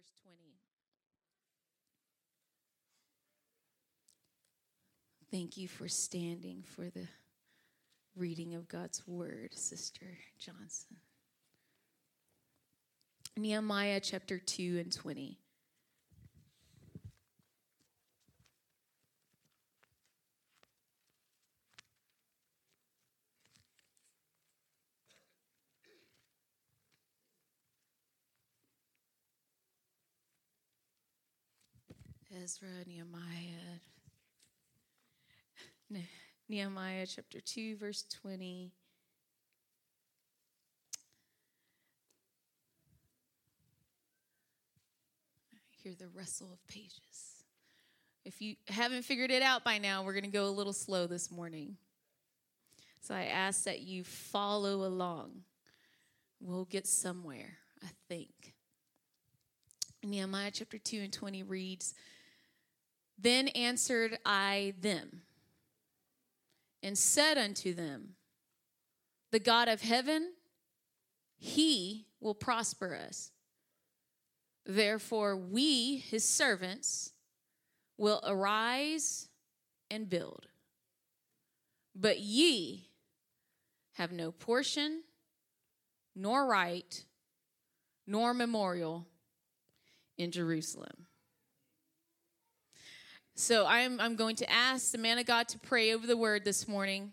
verse 20. Thank you for standing for the reading of God's word, Sister Johnson. Nehemiah chapter 2 and 20. Ezra, Nehemiah, Nehemiah chapter 2, verse 20. I hear the rustle of pages. If you haven't figured it out by now, we're going to go a little slow this morning. So I ask that you follow along. We'll get somewhere, I think. Nehemiah chapter 2 and 20 reads Then answered I them and said unto them, The God of heaven, he will prosper us. Therefore, we, his servants, will arise and build. But ye have no portion, nor right, nor memorial in Jerusalem. So I'm, I'm going to ask the man of God to pray over the word this morning.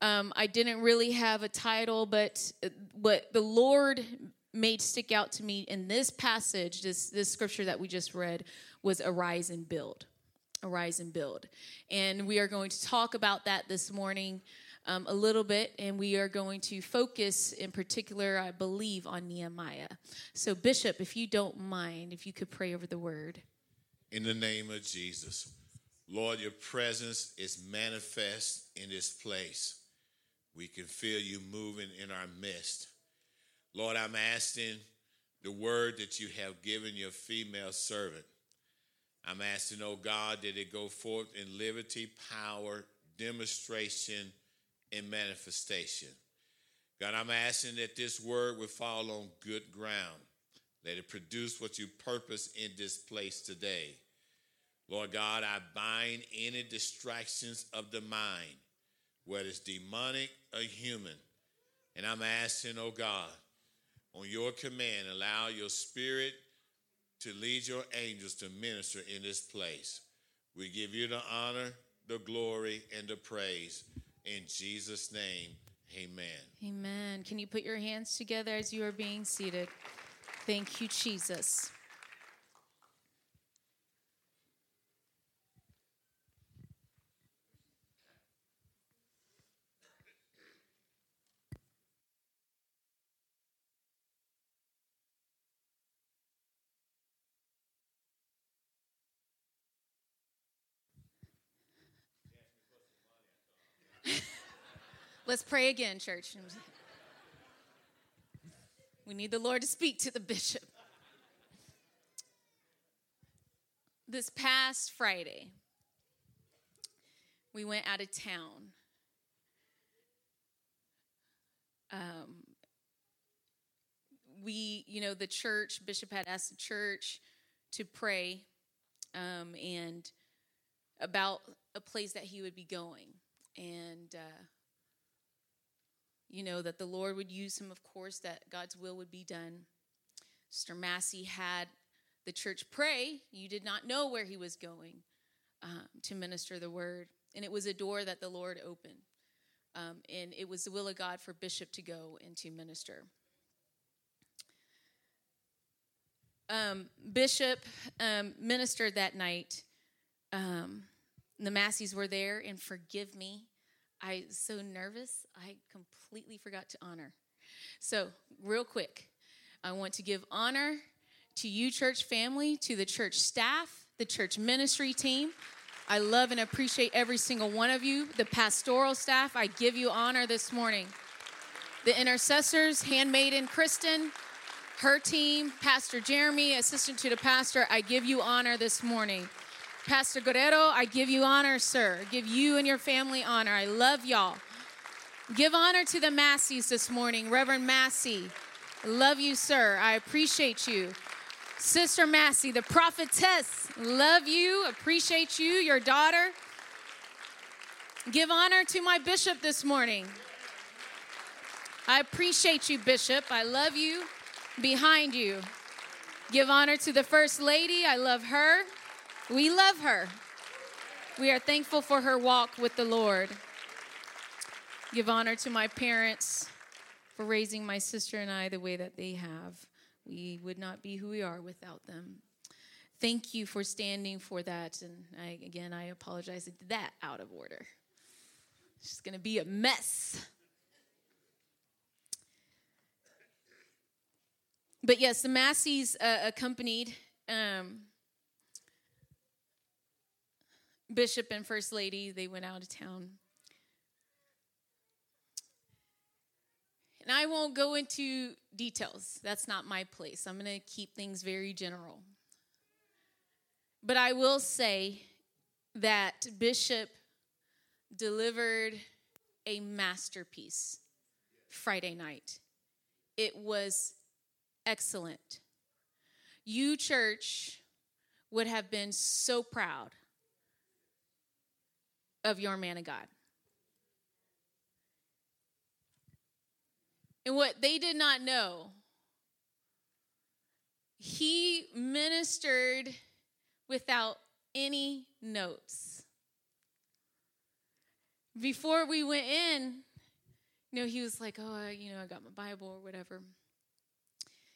Um, I didn't really have a title, but what the Lord made stick out to me in this passage, this, this scripture that we just read, was arise and build. Arise and build. And we are going to talk about that this morning um, a little bit, and we are going to focus in particular, I believe, on Nehemiah. So, Bishop, if you don't mind, if you could pray over the word in the name of Jesus. Lord, your presence is manifest in this place. We can feel you moving in our midst. Lord, I'm asking the word that you have given your female servant. I'm asking, oh God, that it go forth in liberty, power, demonstration, and manifestation. God, I'm asking that this word would fall on good ground. Let it produce what you purpose in this place today. Lord God, I bind any distractions of the mind, whether it's demonic or human. And I'm asking, oh God, on your command, allow your spirit to lead your angels to minister in this place. We give you the honor, the glory, and the praise. In Jesus' name, amen. Amen. Can you put your hands together as you are being seated? Thank you, Jesus. Let's pray again, church. We need the Lord to speak to the bishop. This past Friday, we went out of town. Um, we, you know, the church, Bishop had asked the church to pray um, and about a place that he would be going. And uh, you know, that the Lord would use him, of course, that God's will would be done. Mr. Massey had the church pray. You did not know where he was going um, to minister the word. And it was a door that the Lord opened. Um, and it was the will of God for Bishop to go and to minister. Um, Bishop um, ministered that night. Um, the Masseys were there, and forgive me I so nervous, I completely forgot to honor. So, real quick, I want to give honor to you, church family, to the church staff, the church ministry team. I love and appreciate every single one of you. The pastoral staff, I give you honor this morning. The intercessors, handmaiden Kristen, her team, Pastor Jeremy, assistant to the pastor, I give you honor this morning. Pastor Guerrero, I give you honor, sir. I give you and your family honor. I love y'all. Give honor to the Masseys this morning. Reverend Massey, love you, sir. I appreciate you. Sister Massey, the prophetess, love you, appreciate you, your daughter. Give honor to my bishop this morning. I appreciate you, Bishop. I love you behind you. Give honor to the First Lady. I love her. We love her. We are thankful for her walk with the Lord. Give honor to my parents for raising my sister and I the way that they have. We would not be who we are without them. Thank you for standing for that. And I, again, I apologize. I did that out of order. It's just going to be a mess. But yes, the Masseys uh, accompanied um, Bishop and First Lady. They went out of town. And I won't go into details. That's not my place. I'm going to keep things very general. But I will say that Bishop delivered a masterpiece Friday night. It was excellent. You, church, would have been so proud of your man of God. And what they did not know, he ministered without any notes. Before we went in, you know, he was like, Oh, you know, I got my Bible or whatever.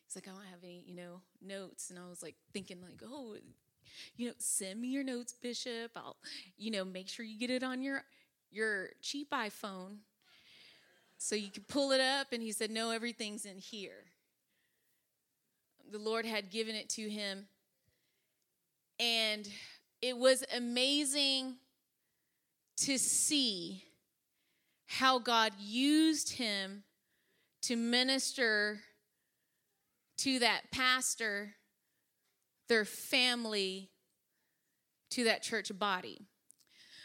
He's like, I don't have any, you know, notes. And I was like thinking, like, oh, you know, send me your notes, Bishop. I'll, you know, make sure you get it on your your cheap iPhone so you can pull it up. And he said, No, everything's in here. The Lord had given it to him. And it was amazing to see how God used him to minister to that pastor, their family, to that church body.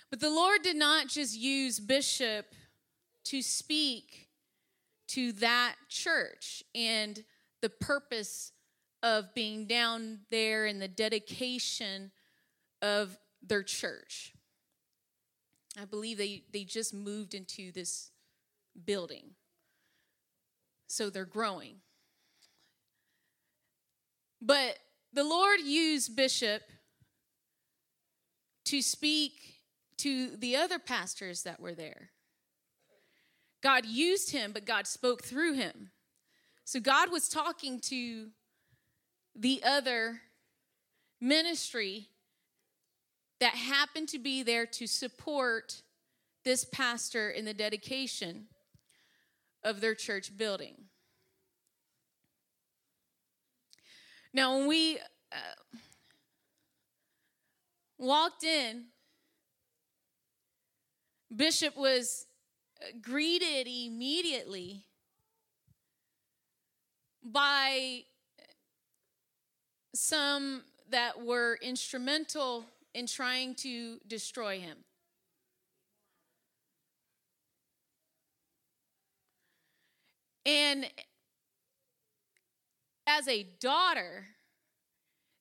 But the Lord did not just use Bishop to speak to that church and the purpose of being down there and the dedication of their church. I believe they, they just moved into this building. So they're growing. But the Lord used Bishop to speak to the other pastors that were there. God used him, but God spoke through him. So God was talking to the other ministry that happened to be there to support this pastor in the dedication of their church building. Now, when we uh, walked in, Bishop was greeted immediately by some that were instrumental in trying to destroy him. And as a daughter,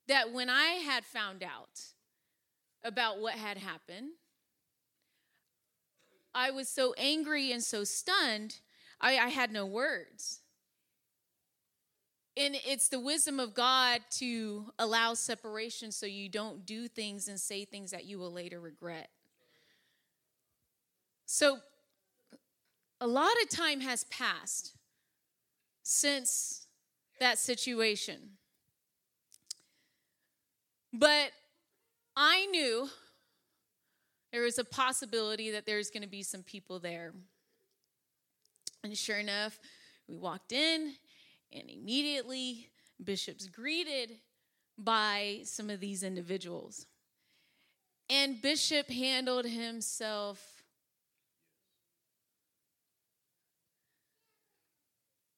that when I had found out about what had happened, I was so angry and so stunned, I, I had no words. And it's the wisdom of God to allow separation so you don't do things and say things that you will later regret. So, a lot of time has passed since that situation. But I knew there was a possibility that there's going to be some people there. And sure enough, we walked in, and immediately Bishop's greeted by some of these individuals. And Bishop handled himself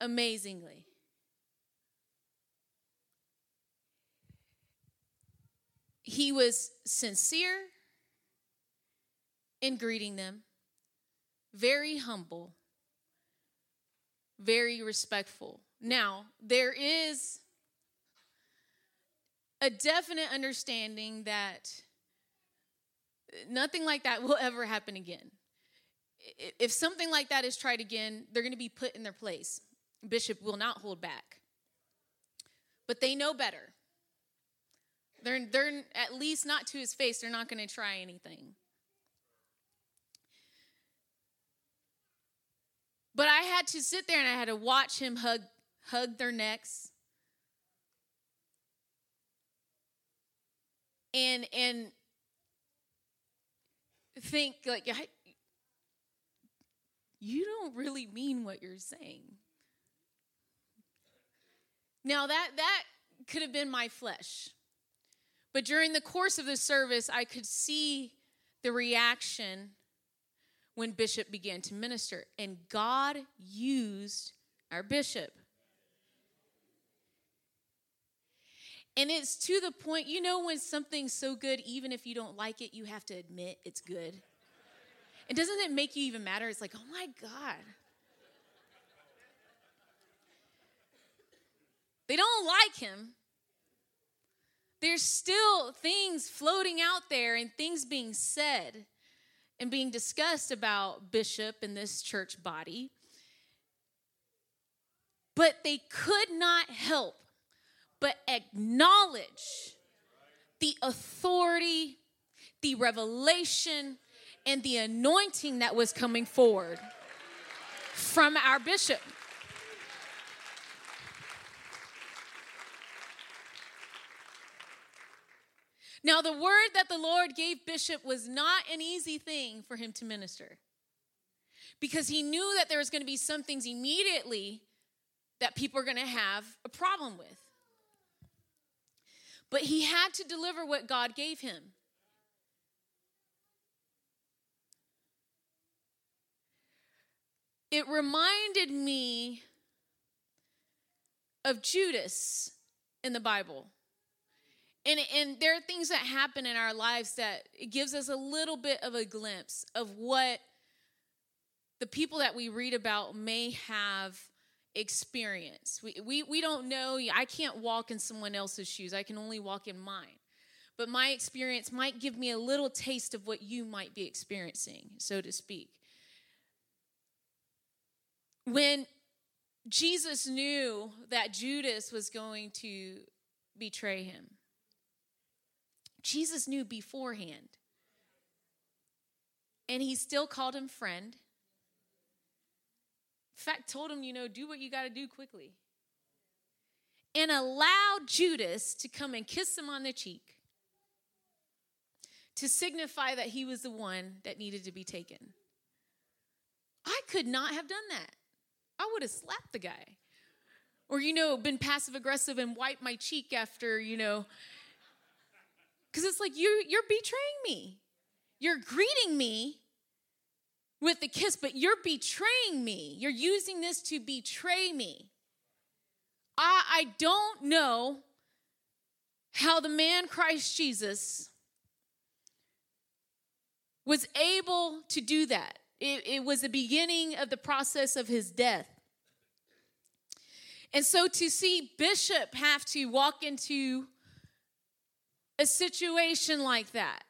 amazingly. He was sincere in greeting them, very humble, very respectful. Now, there is a definite understanding that nothing like that will ever happen again. If something like that is tried again, they're going to be put in their place. Bishop will not hold back. But they know better. They're, they're at least not to his face, they're not going to try anything. But I had to sit there and I had to watch him hug hug their necks. And and think like you don't really mean what you're saying. Now that that could have been my flesh. But during the course of the service I could see the reaction when Bishop began to minister. And God used our bishop. And it's to the point, you know, when something's so good, even if you don't like it, you have to admit it's good. And doesn't it make you even matter? It's like, oh my God. They don't like him. There's still things floating out there and things being said and being discussed about bishop in this church body. But they could not help but acknowledge the authority, the revelation, and the anointing that was coming forward from our bishop. Now, the word that the Lord gave Bishop was not an easy thing for him to minister because he knew that there was going to be some things immediately that people are going to have a problem with. But he had to deliver what God gave him. It reminded me of Judas in the Bible. And, and there are things that happen in our lives that it gives us a little bit of a glimpse of what the people that we read about may have experienced. We, we, we don't know. I can't walk in someone else's shoes, I can only walk in mine. But my experience might give me a little taste of what you might be experiencing, so to speak. When Jesus knew that Judas was going to betray him, Jesus knew beforehand. And he still called him friend. In fact, told him, you know, do what you got to do quickly. And allowed Judas to come and kiss him on the cheek to signify that he was the one that needed to be taken. I could not have done that. I would have slapped the guy. Or, you know, been passive aggressive and wiped my cheek after, you know, because it's like you you're betraying me. You're greeting me with the kiss, but you're betraying me. You're using this to betray me. I, I don't know how the man Christ Jesus was able to do that. It, it was the beginning of the process of his death. And so to see Bishop have to walk into a situation like that.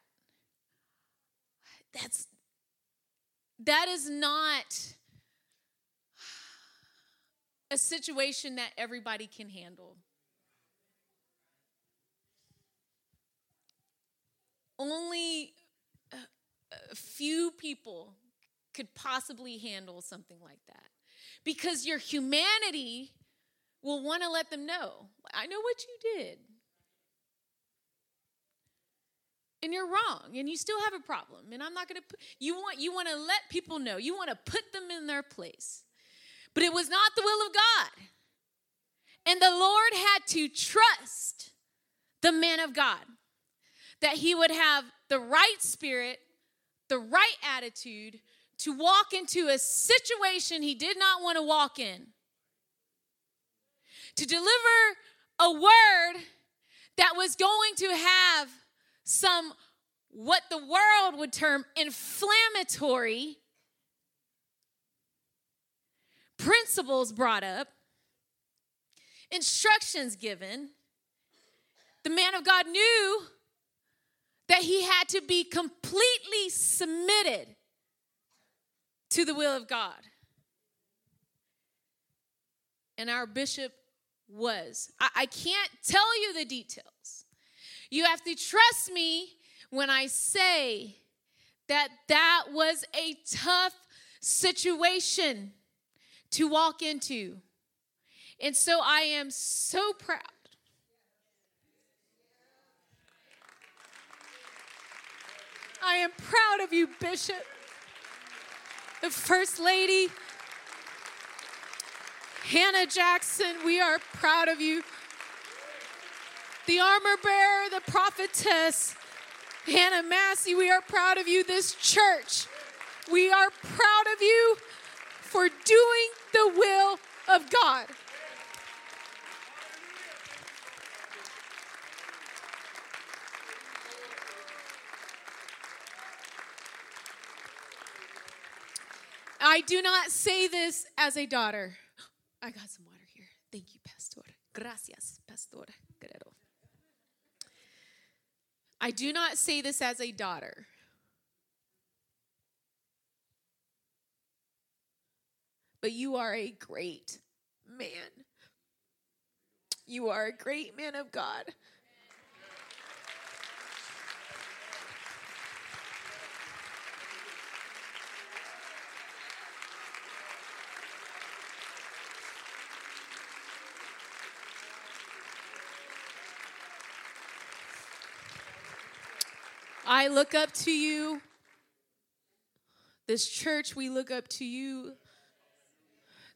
That's that is not a situation that everybody can handle. Only a few people could possibly handle something like that. Because your humanity will want to let them know I know what you did and you're wrong and you still have a problem and i'm not going to you want you want to let people know you want to put them in their place. But it was not the will of god. And the lord had to trust the man of god that he would have the right spirit the right attitude to walk into a situation he did not want to walk in. To deliver a word that was going to have some what the world would term inflammatory principles brought up, instructions given. The man of God knew that he had to be completely submitted to the will of God. And our bishop was. I, I, can't tell you the details. You have to trust me when I say that that was a tough situation to walk into. And so I am so proud. I am proud of you, Bishop, the First Lady, Hannah Jackson. We are proud of you. The armor bearer, the prophetess, Hannah Massey, we are proud of you. This church, we are proud of you for doing the will of God. I do not say this as a daughter. I got some water here. Thank you, Pastor. Gracias, Pastor. I do not say this as a daughter. But you are a great man. You are a great man of God. I look up to you. This church, we look up to you.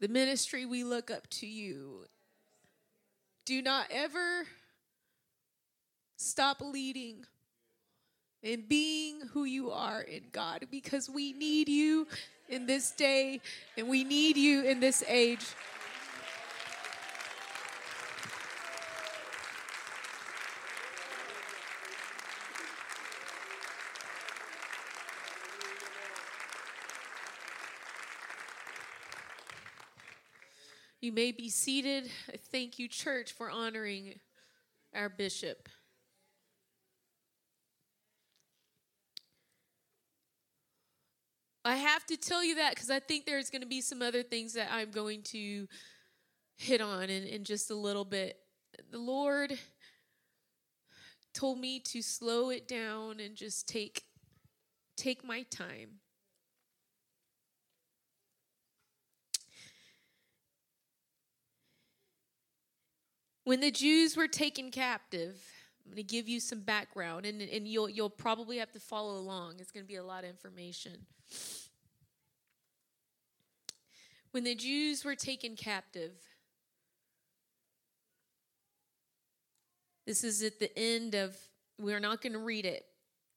The ministry, we look up to you. Do not ever stop leading and being who you are in God because we need you in this day and we need you in this age. You may be seated. Thank you, church, for honoring our bishop. I have to tell you that because I think there's going to be some other things that I'm going to hit on in, in just a little bit. The Lord told me to slow it down and just take take my time. When the Jews were taken captive, I'm going to give you some background, and, and you'll, you'll probably have to follow along. It's going to be a lot of information. When the Jews were taken captive, this is at the end of, we're not going to read it.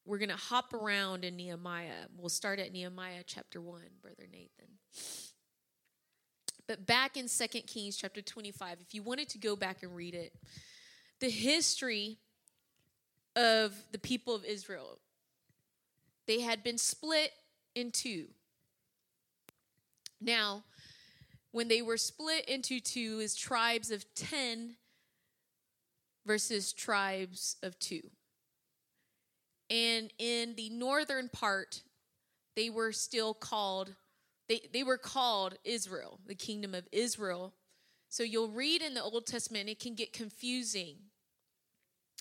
We're going to hop around in Nehemiah. We'll start at Nehemiah chapter 1, Brother Nathan. But back in Second Kings chapter 25, if you wanted to go back and read it, the history of the people of Israel, they had been split in two. Now, when they were split into two, is tribes of 10 versus tribes of two. And in the northern part, they were still called they, they were called Israel, the kingdom of Israel. So you'll read in the Old Testament, it can get confusing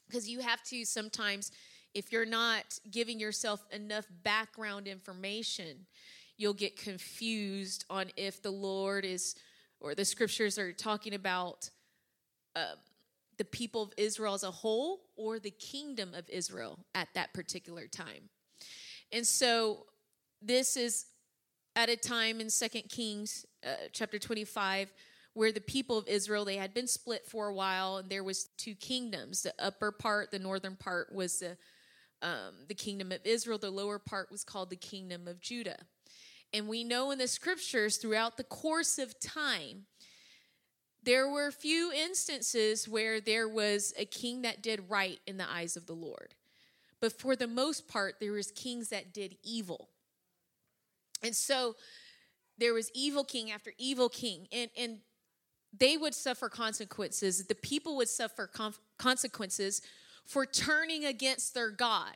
because you have to sometimes, if you're not giving yourself enough background information, you'll get confused on if the Lord is, or the scriptures are talking about um, the people of Israel as a whole or the kingdom of Israel at that particular time. And so this is at a time in Second Kings uh, chapter 25 where the people of Israel they had been split for a while and there was two kingdoms. The upper part the northern part was the um, the kingdom of Israel. The lower part was called the kingdom of Judah. And we know in the scriptures throughout the course of time there were few instances where there was a king that did right in the eyes of the Lord. But for the most part there was kings that did evil and so there was evil king after evil king, and, and they would suffer consequences. The people would suffer consequences for turning against their God.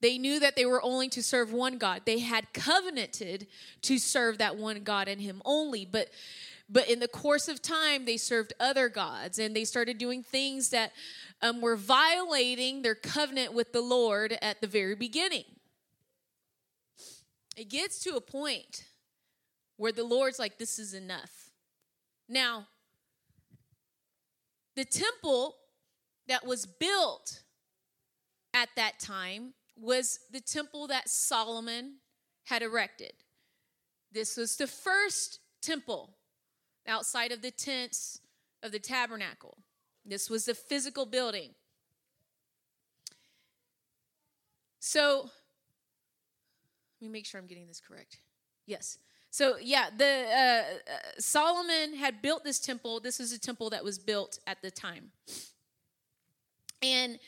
They knew that they were only to serve one God. They had covenanted to serve that one God and Him only. But but in the course of time, they served other gods and they started doing things that um, were violating their covenant with the Lord at the very beginning. It gets to a point where the Lord's like, this is enough. Now, the temple that was built at that time was the temple that Solomon had erected. This was the first temple outside of the tents of the tabernacle. This was the physical building. So, let me make sure I'm getting this correct. Yes. So yeah, the uh, uh, Solomon had built this temple. This is a temple that was built at the time, and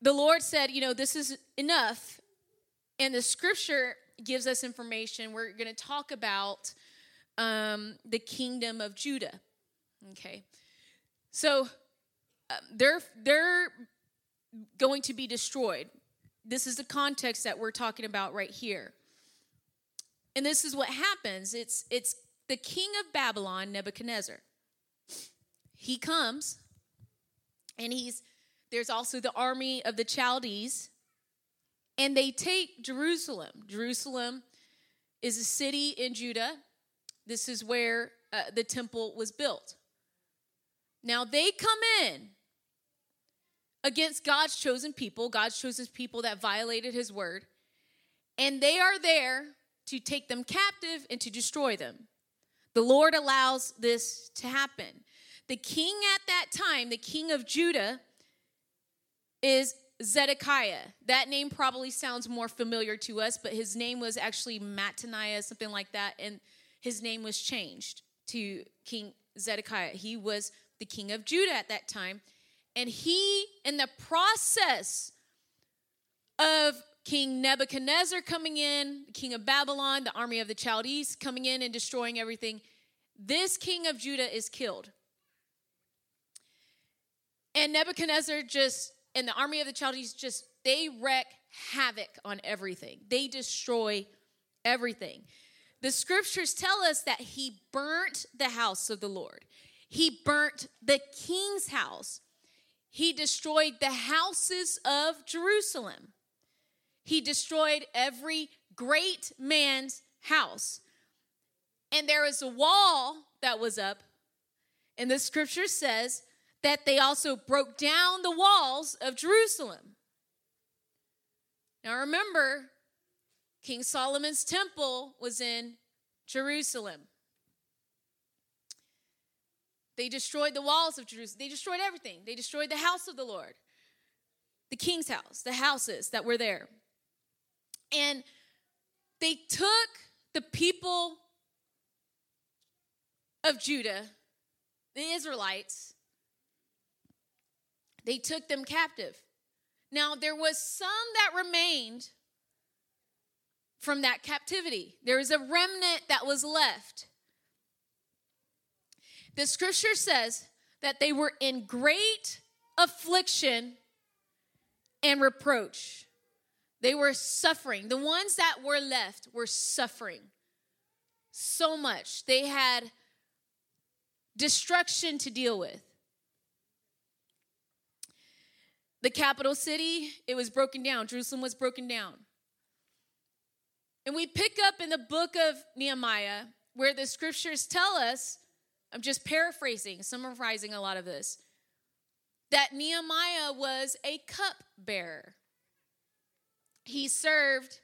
the Lord said, you know, this is enough. And the Scripture gives us information. We're going to talk about um, the kingdom of Judah. Okay, so uh, they're they're going to be destroyed. This is the context that we're talking about right here. And this is what happens. It's it's the king of Babylon, Nebuchadnezzar. He comes and he's there's also the army of the Chaldees and they take Jerusalem. Jerusalem is a city in Judah. This is where uh, the temple was built. Now they come in against God's chosen people, God's chosen people that violated his word, and they are there to take them captive and to destroy them. The Lord allows this to happen. The king at that time, the king of Judah, is Zedekiah. That name probably sounds more familiar to us, but his name was actually Mattaniah, something like that, and his name was changed to King Zedekiah. He was the king of Judah at that time, and he, in the process of King Nebuchadnezzar coming in, the king of Babylon, the army of the Chaldees coming in and destroying everything, this king of Judah is killed. And Nebuchadnezzar just, and the army of the Chaldees just, they wreak havoc on everything. They destroy everything. The scriptures tell us that he burnt the house of the Lord, he burnt the king's house, he destroyed the houses of Jerusalem. He destroyed every great man's house. And there was a wall that was up, and the scripture says that they also broke down the walls of Jerusalem. Now remember, King Solomon's temple was in Jerusalem. They destroyed the walls of Jerusalem. They destroyed everything. They destroyed the house of the Lord, the king's house, the houses that were there. And they took the people of Judah, the Israelites, they took them captive. Now, there was some that remained from that captivity. There was a remnant that was left. The scripture says that they were in great affliction and reproach. They were suffering. The ones that were left were suffering so much. They had destruction to deal with. The capital city, it was broken down. Jerusalem was broken down. And we pick up in the book of Nehemiah where the scriptures tell us, I'm just paraphrasing, summarizing a lot of this, that Nehemiah was a cup bearer he served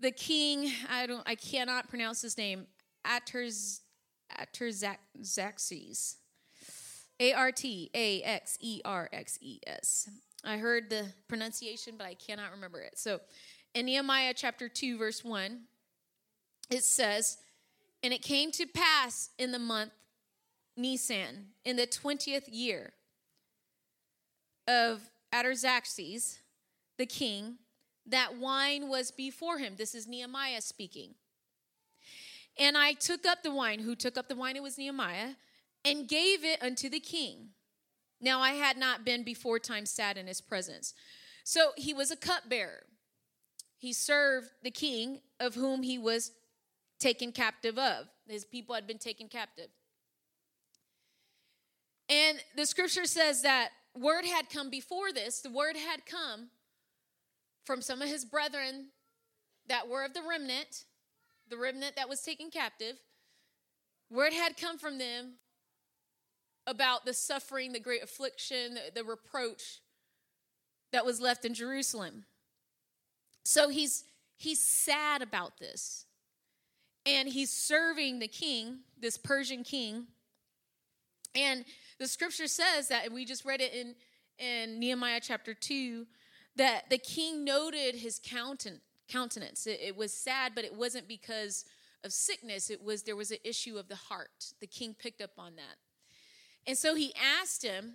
the king, I don't I cannot pronounce his name, Aterz. A R T A X E R X E S. I heard the pronunciation, but I cannot remember it. So in Nehemiah chapter 2, verse 1, it says, And it came to pass in the month Nisan, in the 20th year of Artaxerxes, the king, that wine was before him. This is Nehemiah speaking. And I took up the wine. Who took up the wine? It was Nehemiah, and gave it unto the king. Now I had not been before time sat in his presence. So he was a cupbearer. He served the king of whom he was taken captive of. His people had been taken captive. And the scripture says that word had come before this, the word had come from some of his brethren that were of the remnant, the remnant that was taken captive. Word had come from them about the suffering, the great affliction, the, the reproach that was left in Jerusalem. So he's he's sad about this. And he's serving the king, this Persian king. And the scripture says that and we just read it in in Nehemiah chapter 2 that the king noted his countenance. It, it was sad, but it wasn't because of sickness. It was there was an issue of the heart. The king picked up on that. And so he asked him,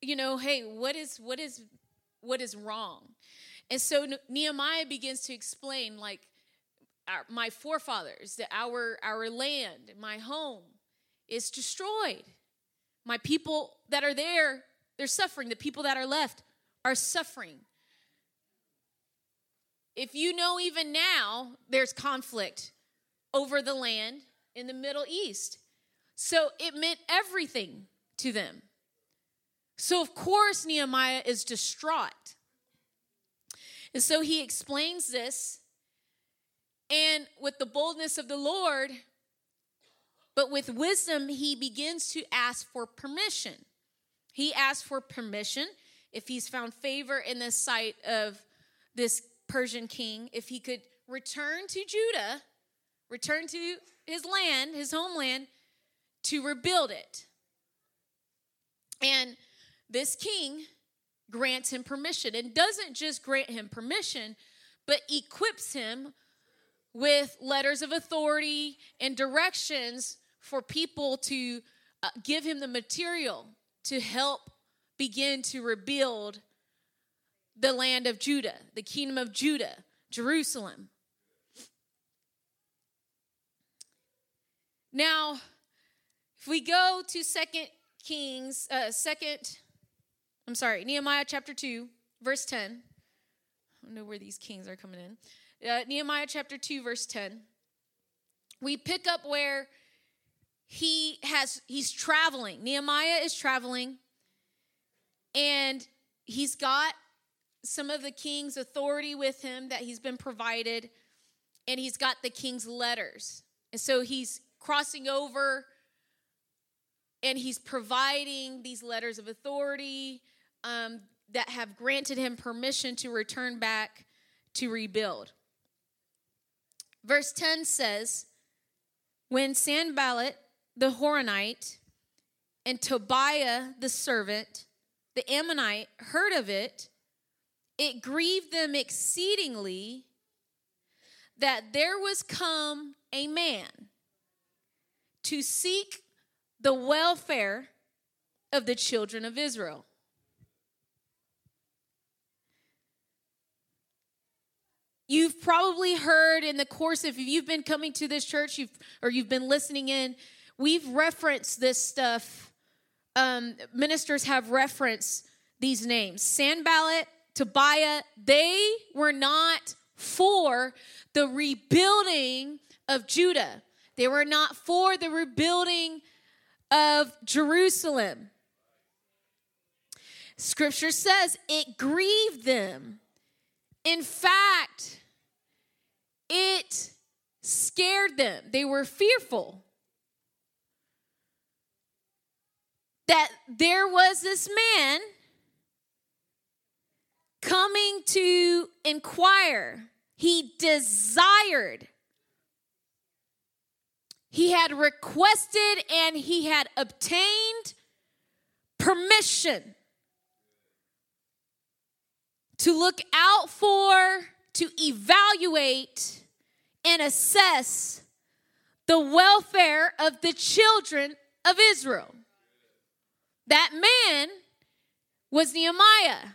you know, hey, what is what is what is wrong? And so Nehemiah begins to explain like our, my forefathers, that our our land, my home is destroyed. My people that are there, they're suffering. The people that are left are suffering. If you know even now, there's conflict over the land in the Middle East. So it meant everything to them. So, of course, Nehemiah is distraught. And so he explains this, and with the boldness of the Lord, but with wisdom, he begins to ask for permission. He asks for permission if he's found favor in the sight of this Persian king, if he could return to Judah, return to his land, his homeland, to rebuild it. And this king grants him permission and doesn't just grant him permission, but equips him with letters of authority and directions for people to uh, give him the material to help begin to rebuild the land of Judah, the kingdom of Judah, Jerusalem. Now, if we go to Second Kings, uh, Second, I'm sorry, Nehemiah chapter two, verse ten. I don't know where these kings are coming in. Uh, Nehemiah chapter two, verse ten. We pick up where he has he's traveling. Nehemiah is traveling, and he's got some of the king's authority with him that he's been provided, and he's got the king's letters. And so he's crossing over and he's providing these letters of authority um, that have granted him permission to return back to rebuild. Verse 10 says, When Sanballat the Horonite and Tobiah the servant, the Ammonite, heard of it, it grieved them exceedingly that there was come a man to seek the welfare of the children of Israel. You've probably heard in the course if you've been coming to this church you've, or you've been listening in, we've referenced this stuff. Um, ministers have referenced these names Sanballat, Tobiah. They were not for the rebuilding of Judah, they were not for the rebuilding of Jerusalem. Scripture says it grieved them. In fact, it scared them. They were fearful that there was this man coming to inquire. He desired he had requested and he had obtained permission to look out for, to evaluate, and assess the welfare of the children of Israel. That man was Nehemiah.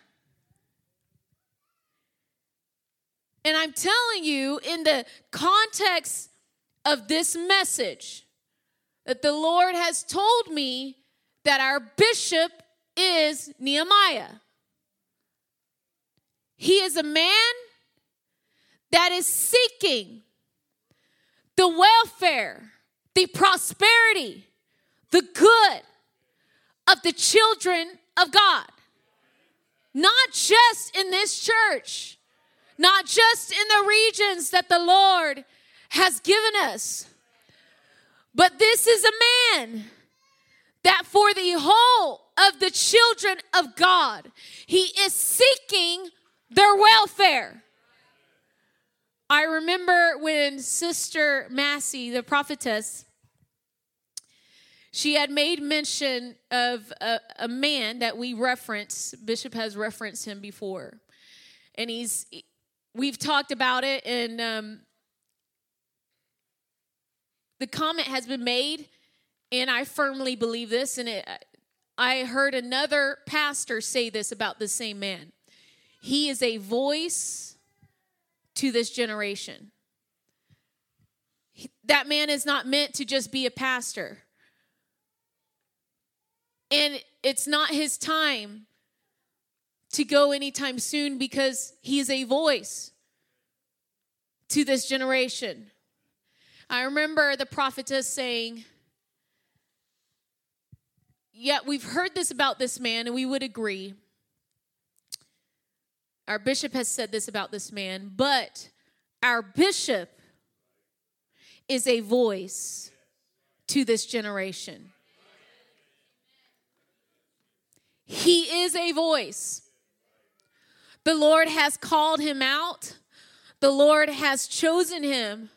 And I'm telling you, in the context of this message that the Lord has told me that our bishop is Nehemiah. He is a man that is seeking the welfare, the prosperity, the good of the children of God. Not just in this church, not just in the regions that the Lord has given us, but this is a man that for the whole of the children of God, he is seeking their welfare. I remember when Sister Massey, the prophetess, she had made mention of a, a, man that we reference. Bishop has referenced him before, and he's we've talked about it, and um, the comment has been made, and I firmly believe this. And it, I heard another pastor say this about the same man. He is a voice to this generation. That man is not meant to just be a pastor and it's not his time to go anytime soon because he is a voice to this generation. I remember the prophetess saying, Yeah, we've heard this about this man, and we would agree. Our bishop has said this about this man, but our bishop is a voice to this generation. He is a voice. The Lord has called him out. The Lord has chosen him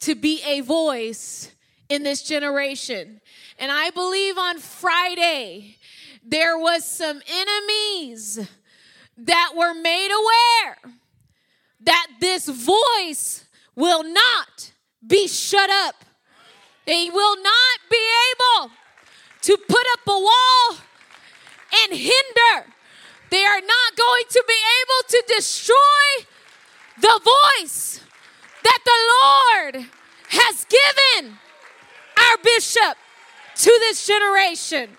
to be a voice in this generation. And I believe on Friday there was some enemies that were made aware that this voice will not be shut up. They will not be able to put up a wall and hinder. They are not going to be able to destroy the voice that the Lord has given our bishop to this generation.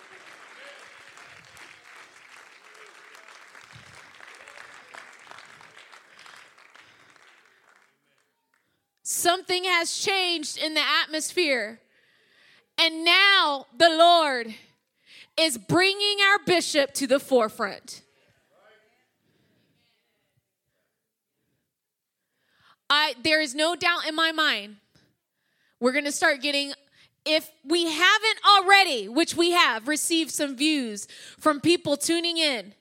Something has changed in the atmosphere. And now the Lord is bringing our bishop to the forefront. I, there is no doubt in my mind we're going to start getting if we haven't already which we have received some views from people tuning in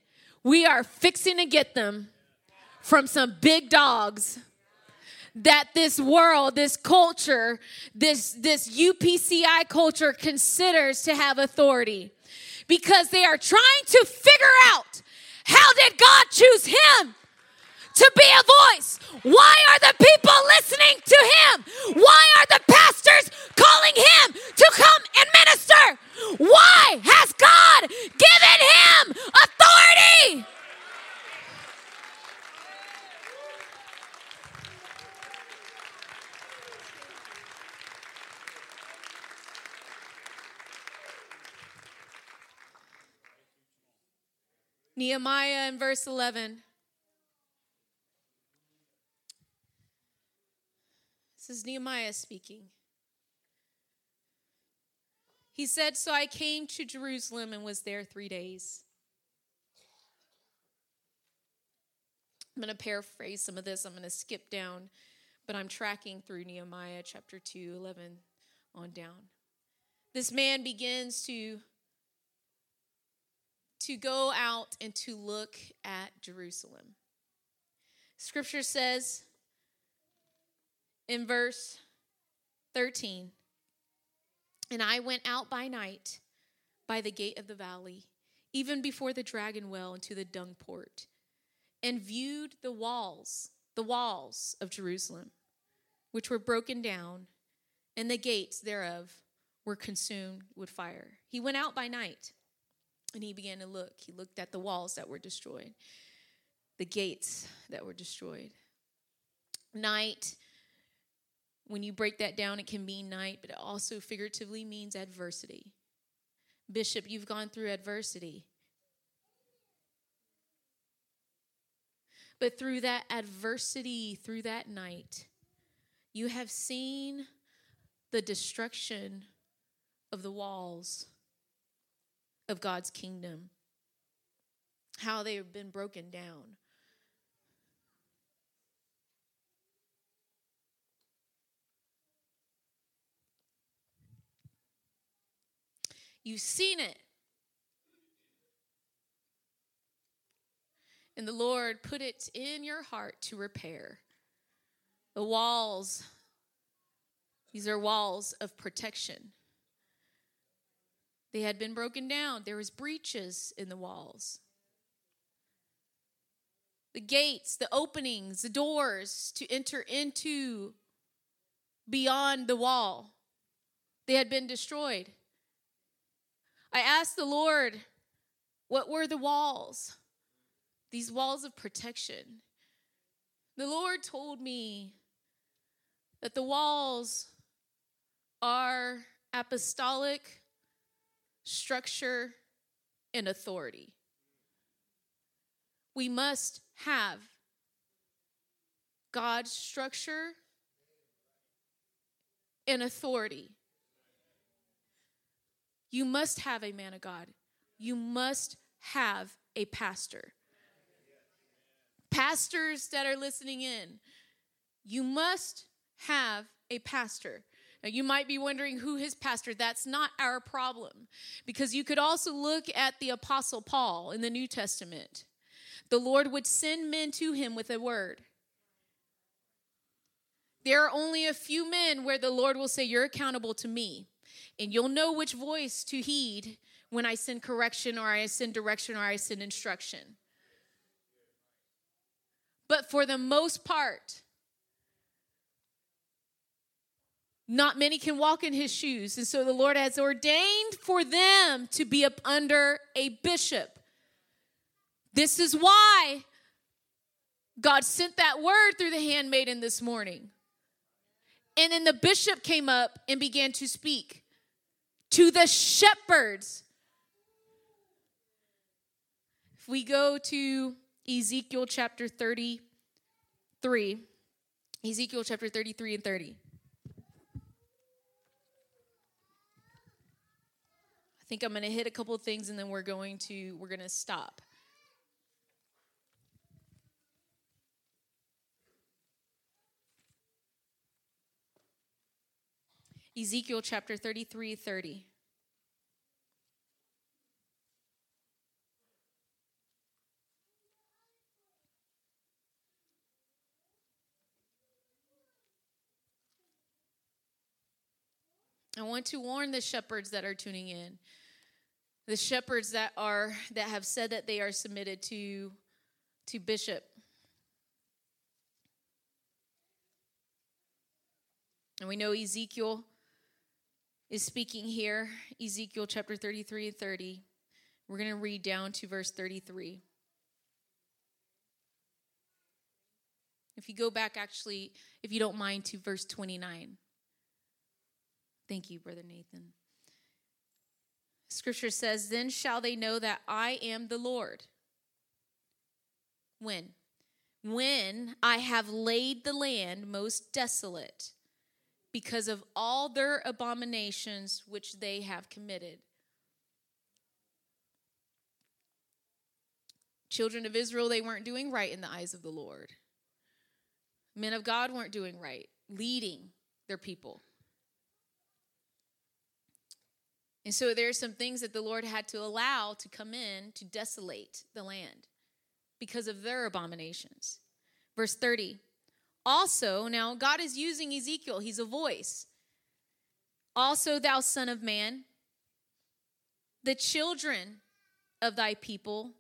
we are fixing to get them from some big dogs that this world this culture this this upci culture considers to have authority because they are trying to figure out how did God choose him to be a voice? Why are the people listening to him? Why are the pastors calling him to come and minister? Why has God given him authority? Nehemiah in verse 11. This is Nehemiah speaking. He said, So I came to Jerusalem and was there three days. I'm going to paraphrase some of this. I'm going to skip down, but I'm tracking through Nehemiah chapter 2, 11 on down. This man begins to to go out and to look at Jerusalem. Scripture says in verse 13, and I went out by night by the gate of the valley, even before the dragon well into the dung port, and viewed the walls, the walls of Jerusalem, which were broken down, and the gates thereof were consumed with fire. He went out by night and he began to look. He looked at the walls that were destroyed, the gates that were destroyed. Night when you break that down, it can mean night, but it also figuratively means adversity. Bishop, you've gone through adversity. But through that adversity, through that night, you have seen the destruction of the walls of God's kingdom, how they have been broken down. You've seen it. And the Lord put it in your heart to repair. The walls, these are walls of protection. They had been broken down. There was breaches in the walls. The gates, the openings, the doors to enter into beyond the wall. They had been destroyed. I asked the Lord, what were the walls? These walls of protection. The Lord told me that the walls are apostolic structure and authority. We must have God's structure and authority. You must have a man of God. You must have a pastor. Pastors that are listening in, you must have a pastor. Now, you might be wondering who his pastor. That's not our problem. Because you could also look at the Apostle Paul in the New Testament. The Lord would send men to him with a word. There are only a few men where the Lord will say, You're accountable to me. And you'll know which voice to heed when I send correction or I send direction or I send instruction. But for the most part, not many can walk in his shoes. And so the Lord has ordained for them to be up under a bishop. This is why God sent that word through the handmaiden this morning. And then the bishop came up and began to speak to the shepherds. If we go to Ezekiel chapter 33, Ezekiel chapter 33 and 30. Think I'm going to hit a couple of things and then we're going to we're going to stop. Ezekiel chapter 33 30. I want to warn the shepherds that are tuning in. The shepherds that are that have said that they are submitted to to bishop. And we know Ezekiel is speaking here, Ezekiel chapter 33 and 30. We're going to read down to verse 33. If you go back, actually, if you don't mind, to verse 29. Thank you, Brother Nathan. Scripture says, Then shall they know that I am the Lord. When? When I have laid the land most desolate because of all their abominations which they have committed. Children of Israel, they weren't doing right in the eyes of the Lord. Men of God weren't doing right, leading their people. And so there are some things that the Lord had to allow to come in to desolate the land because of their abominations. Verse 30 also, now God is using Ezekiel, he's a voice. Also, thou son of man, the children of thy people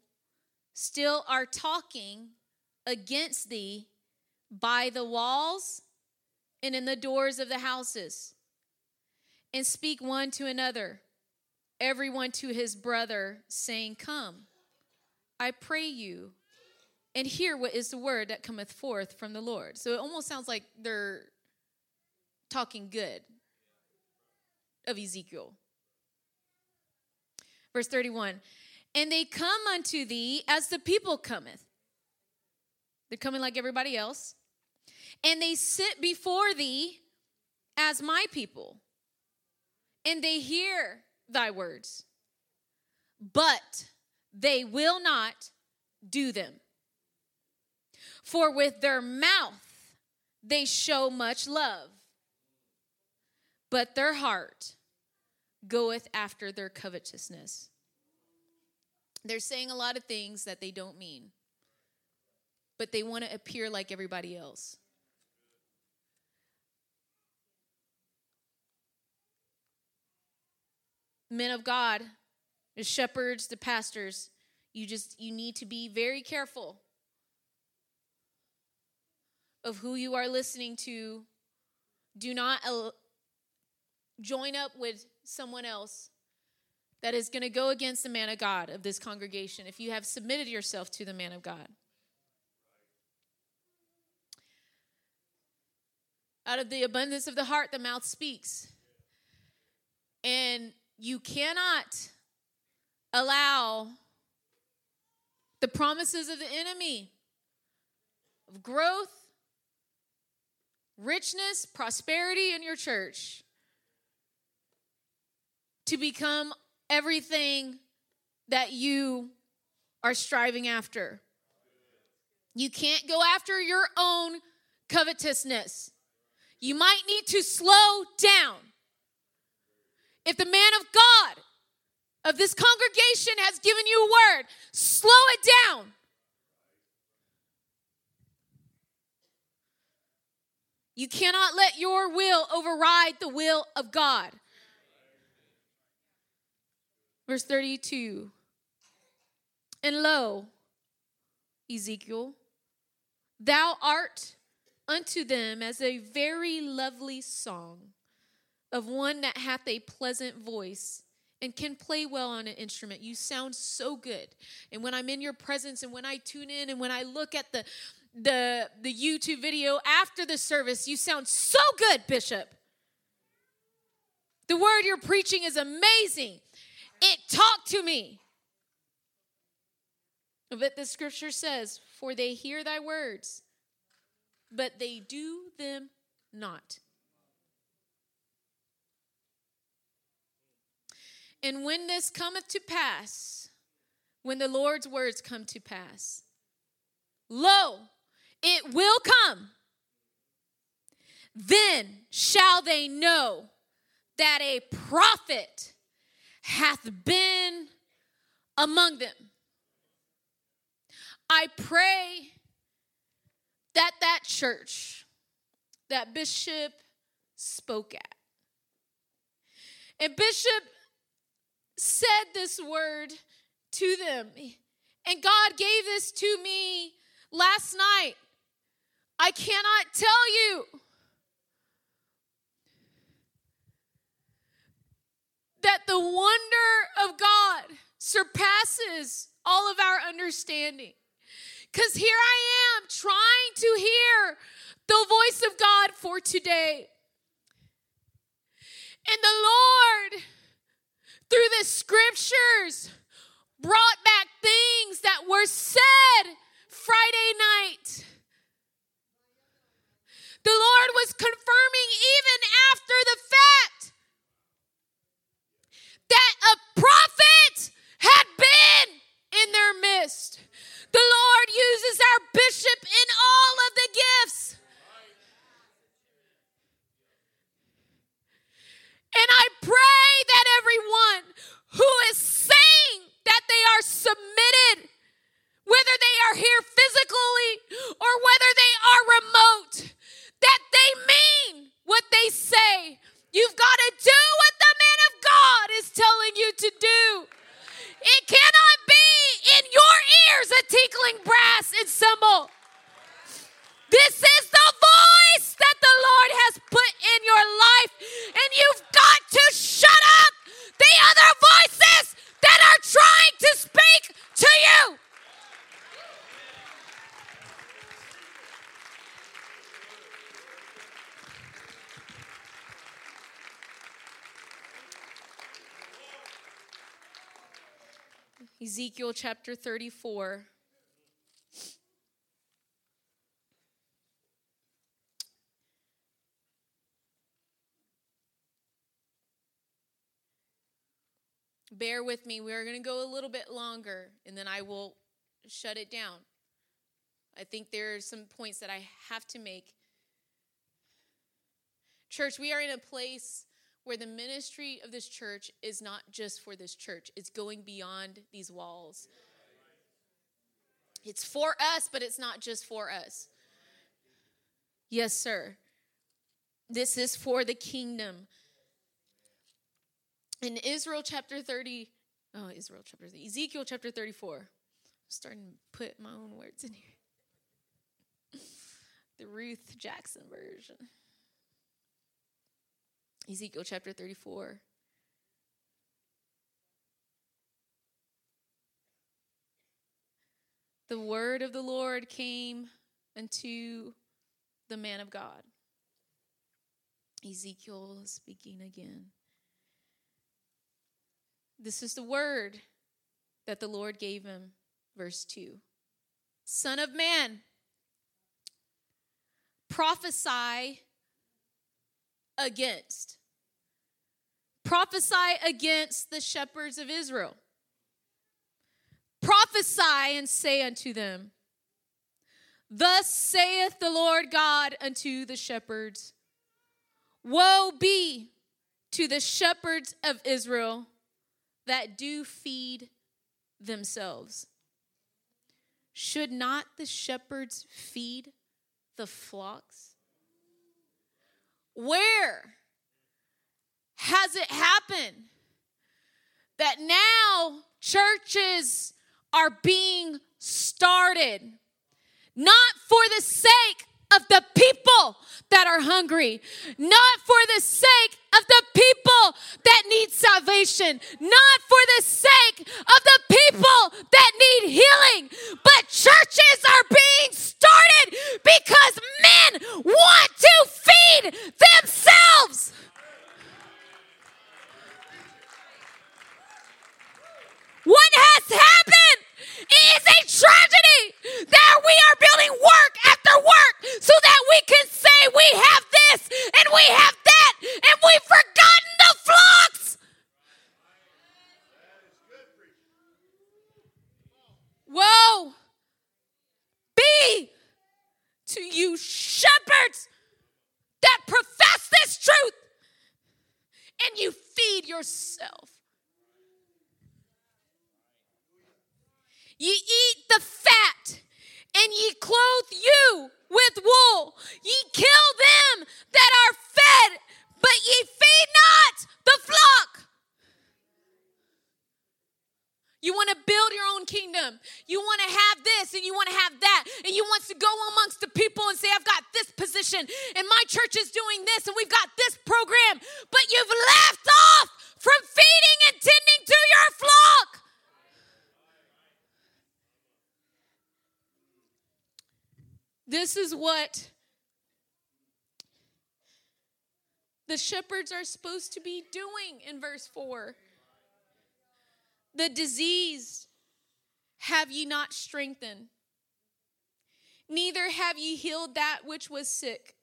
still are talking against thee by the walls and in the doors of the houses, and speak one to another, everyone to his brother, saying, Come, I pray you, and hear what is the word that cometh forth from the Lord. So it almost sounds like they're talking good of Ezekiel. Verse 31 And they come unto thee as the people cometh. They're coming like everybody else. And they sit before thee as my people. And they hear thy words. But they will not do them. For with their mouth they show much love, but their heart goeth after their covetousness. They're saying a lot of things that they don't mean, but they want to appear like everybody else. Men of God, the shepherds, the pastors, you just you need to be very careful of who you are listening to. Do not join up with someone else that is going to go against the man of God of this congregation if you have submitted yourself to the man of God. Out of the abundance of the heart, the mouth speaks. And you cannot allow the promises of the enemy of growth, richness, prosperity in your church to become everything that you are striving after. You can't go after your own covetousness. You might need to slow down. If the man of God of this congregation has given you a word, slow it down. You cannot let your will override the will of God. Verse 32 And lo, Ezekiel, thou art unto them as a very lovely song of one that hath a pleasant voice and can play well on an instrument. You sound so good. And when I'm in your presence and when I tune in and when I look at the the the YouTube video after the service, you sound so good, Bishop. The word you're preaching is amazing. It talked to me. But the scripture says, For they hear thy words, but they do them not. And when this cometh to pass, when the Lord's words come to pass, lo, it will come. Then shall they know that a prophet hath been among them. I pray that that church that Bishop spoke at, and Bishop said this word to them, and God gave this to me last night. I cannot tell you that the wonder of God surpasses all of our understanding. Because here I am trying to hear the voice of God for today. And the Lord, through the scriptures, brought back things that were said Friday night. The Lord was confirming even after the fact that a prophet had been in their midst. The Lord uses our bishop in all of the gifts. And I pray that everyone who is saying that they are submitted, whether they are here physically or whether they are remote, that they mean what they say. You've got to do what the man of God is telling you to do. It cannot be in your ears a tinkling brass and cymbal. This is and you've got to shut up the other voices that are trying to speak to you. Ezekiel chapter 34. Bear with me. We're going to go a little bit longer and then I will shut it down. I think there are some points that I have to make. Church, we are in a place where the ministry of this church is not just for this church, it's going beyond these walls. It's for us, but it's not just for us. Yes, sir. This is for the kingdom. In Israel chapter 30, oh, Israel chapter 30, Ezekiel chapter 34, I'm starting to put my own words in here. the Ruth Jackson version. Ezekiel chapter 34. The word of the Lord came unto the man of God. Ezekiel speaking again. This is the word that the Lord gave him. Verse 2 Son of man, prophesy against. Prophesy against the shepherds of Israel. Prophesy and say unto them, Thus saith the Lord God unto the shepherds Woe be to the shepherds of Israel that do feed themselves. Should not the shepherds feed the flocks? Where has it happened that now churches are being started not for the sake of the people that are hungry, not for the sake of the people that need salvation, not for the sake of the people that need healing, but churches are being started because men want to feed themselves. What has happened is a tragedy that we are building work after work so that we can say we have this and we have that and we've forgotten the flocks. Woe be to you shepherds that profess this truth and you feed yourself. Ye eat the fat, and ye clothe you with wool. Ye kill them that are fed, but ye feed not the flock. You want to build your own kingdom. You want to have this and you want to have that. And you want to go amongst the people and say, I've got this position and my church is doing this and we've got this program. But you've left off from feeding and tending to your flock. This is what the shepherds are supposed to be doing in verse 4. The diseased have ye not strengthened, neither have ye healed that which was sick,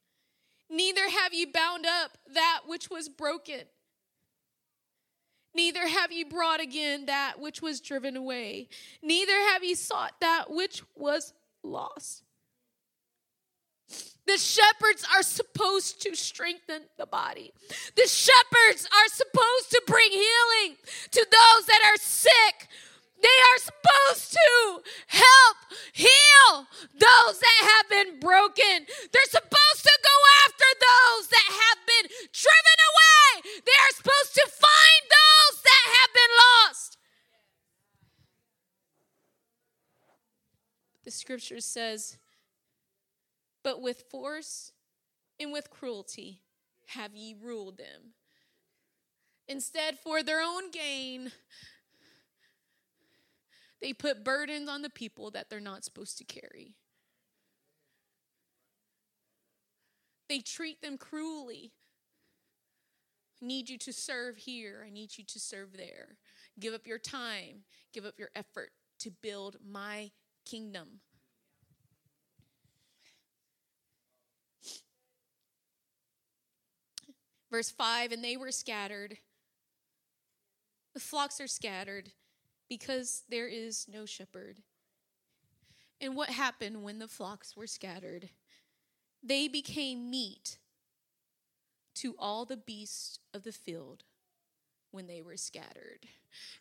neither have ye bound up that which was broken, neither have ye brought again that which was driven away, neither have ye sought that which was lost. The shepherds are supposed to strengthen the body. The shepherds are supposed to bring healing to those that are sick. They are supposed to help heal those that have been broken. They're supposed to go after those that have been driven away. They are supposed to find those that have been lost. The scripture says, but with force and with cruelty have ye ruled them. Instead, for their own gain, they put burdens on the people that they're not supposed to carry. They treat them cruelly. I need you to serve here. I need you to serve there. give up your time, give up your effort to build my kingdom. Verse 5 And they were scattered. The flocks are scattered because there is no shepherd. And what happened when the flocks were scattered? They became meat to all the beasts of the field when they were scattered.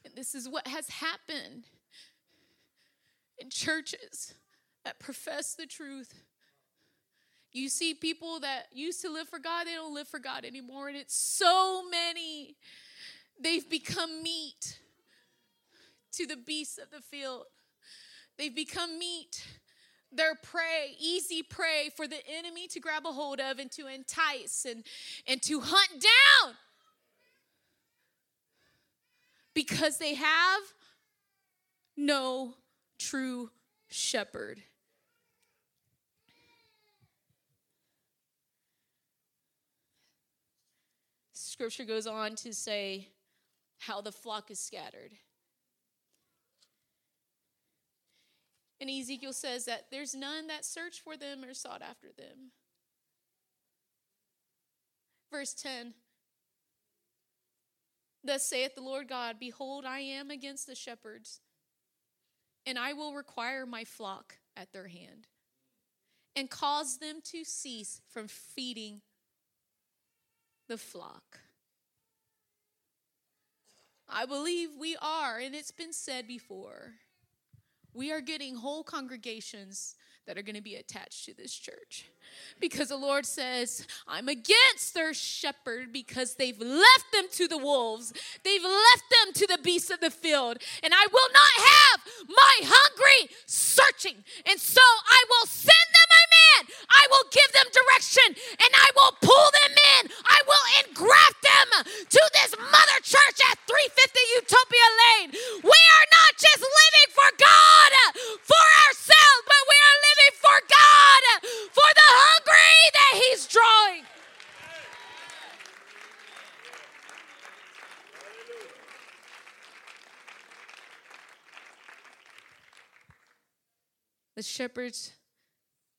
And this is what has happened in churches that profess the truth. You see people that used to live for God, they don't live for God anymore. And it's so many. They've become meat to the beasts of the field. They've become meat. They're prey, easy prey for the enemy to grab a hold of and to entice and, and to hunt down. Because they have no true shepherd. Scripture goes on to say how the flock is scattered. And Ezekiel says that there's none that search for them or sought after them. Verse 10 Thus saith the Lord God Behold, I am against the shepherds, and I will require my flock at their hand, and cause them to cease from feeding the flock. I believe we are, and it's been said before we are getting whole congregations that are going to be attached to this church. Because the Lord says, I'm against their shepherd because they've left them to the wolves. They've left them to the beasts of the field. And I will not have my hungry searching. And so I will send I will give them direction and I will pull them in. I will engraft them to this mother church at 350 Utopia Lane. We are not just living for God, for ourselves, but we are living for God, for the hungry that He's drawing. The shepherds,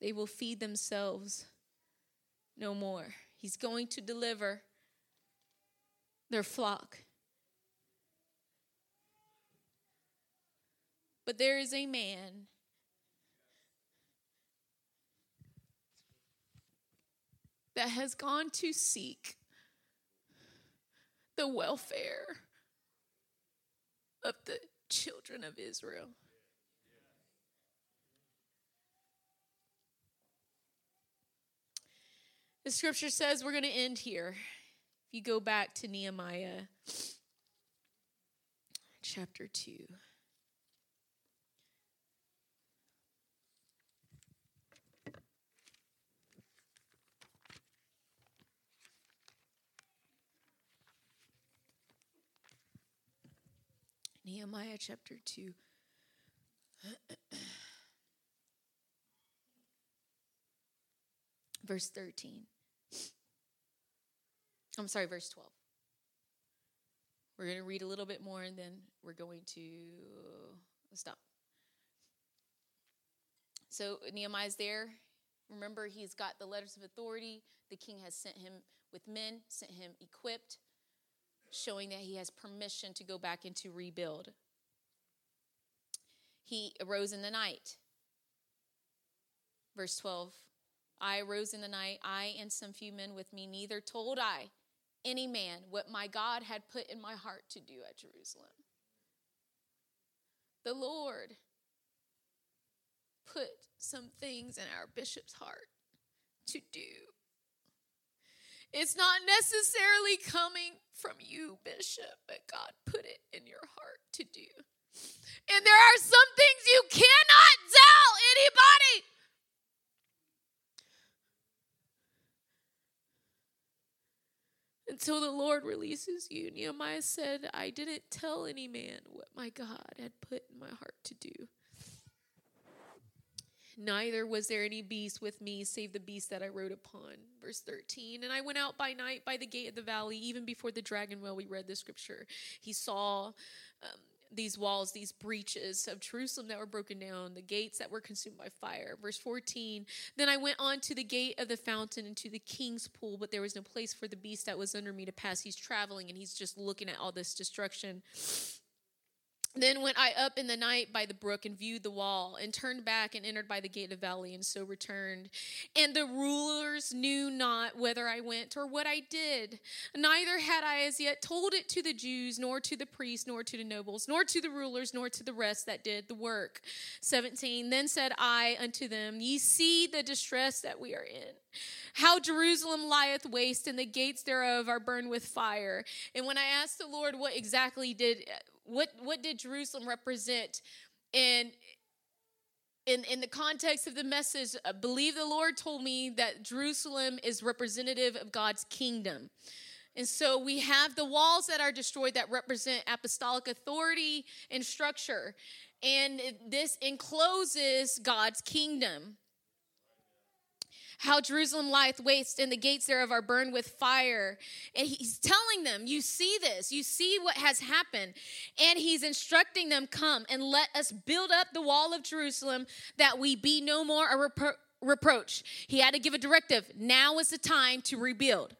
they will feed themselves no more. He's going to deliver their flock. But there is a man that has gone to seek the welfare of the children of Israel. The scripture says we're going to end here. If you go back to Nehemiah chapter 2. Nehemiah chapter 2. Verse 13. I'm sorry, verse 12. We're going to read a little bit more and then we're going to stop. So Nehemiah's there. Remember, he's got the letters of authority. The king has sent him with men, sent him equipped, showing that he has permission to go back and to rebuild. He arose in the night. Verse 12 I arose in the night, I and some few men with me, neither told I any man what my God had put in my heart to do at Jerusalem. The Lord put some things in our bishop's heart to do. It's not necessarily coming from you, Bishop, but God put it in your heart to do. And there are some things you cannot tell anybody. Until the Lord releases you. Nehemiah said, I didn't tell any man what my God had put in my heart to do. Neither was there any beast with me save the beast that I rode upon. Verse 13. And I went out by night by the gate of the valley, even before the dragon well. We read the scripture. He saw um, these walls, these breaches of Jerusalem that were broken down, the gates that were consumed by fire. Verse 14 Then I went on to the gate of the fountain and to the king's pool, but there was no place for the beast that was under me to pass. He's traveling and he's just looking at all this destruction. Then went I up in the night by the brook and viewed the wall, and turned back and entered by the gate of valley, and so returned. And the rulers knew not whether I went or what I did. Neither had I as yet told it to the Jews, nor to the priests, nor to the nobles, nor to the rulers, nor to the rest that did the work. 17 Then said I unto them, Ye see the distress that we are in. How Jerusalem lieth waste, and the gates thereof are burned with fire. And when I asked the Lord what exactly did what what did Jerusalem represent in in in the context of the message I believe the Lord told me that Jerusalem is representative of God's kingdom. And so we have the walls that are destroyed that represent apostolic authority and structure. And this encloses God's kingdom how Jerusalem lieth waste and the gates thereof are burned with fire. And he's telling them, You see this, you see what has happened. And he's instructing them, Come and let us build up the wall of Jerusalem that we be no more a repro- reproach. He had to give a directive. Now is the time to rebuild.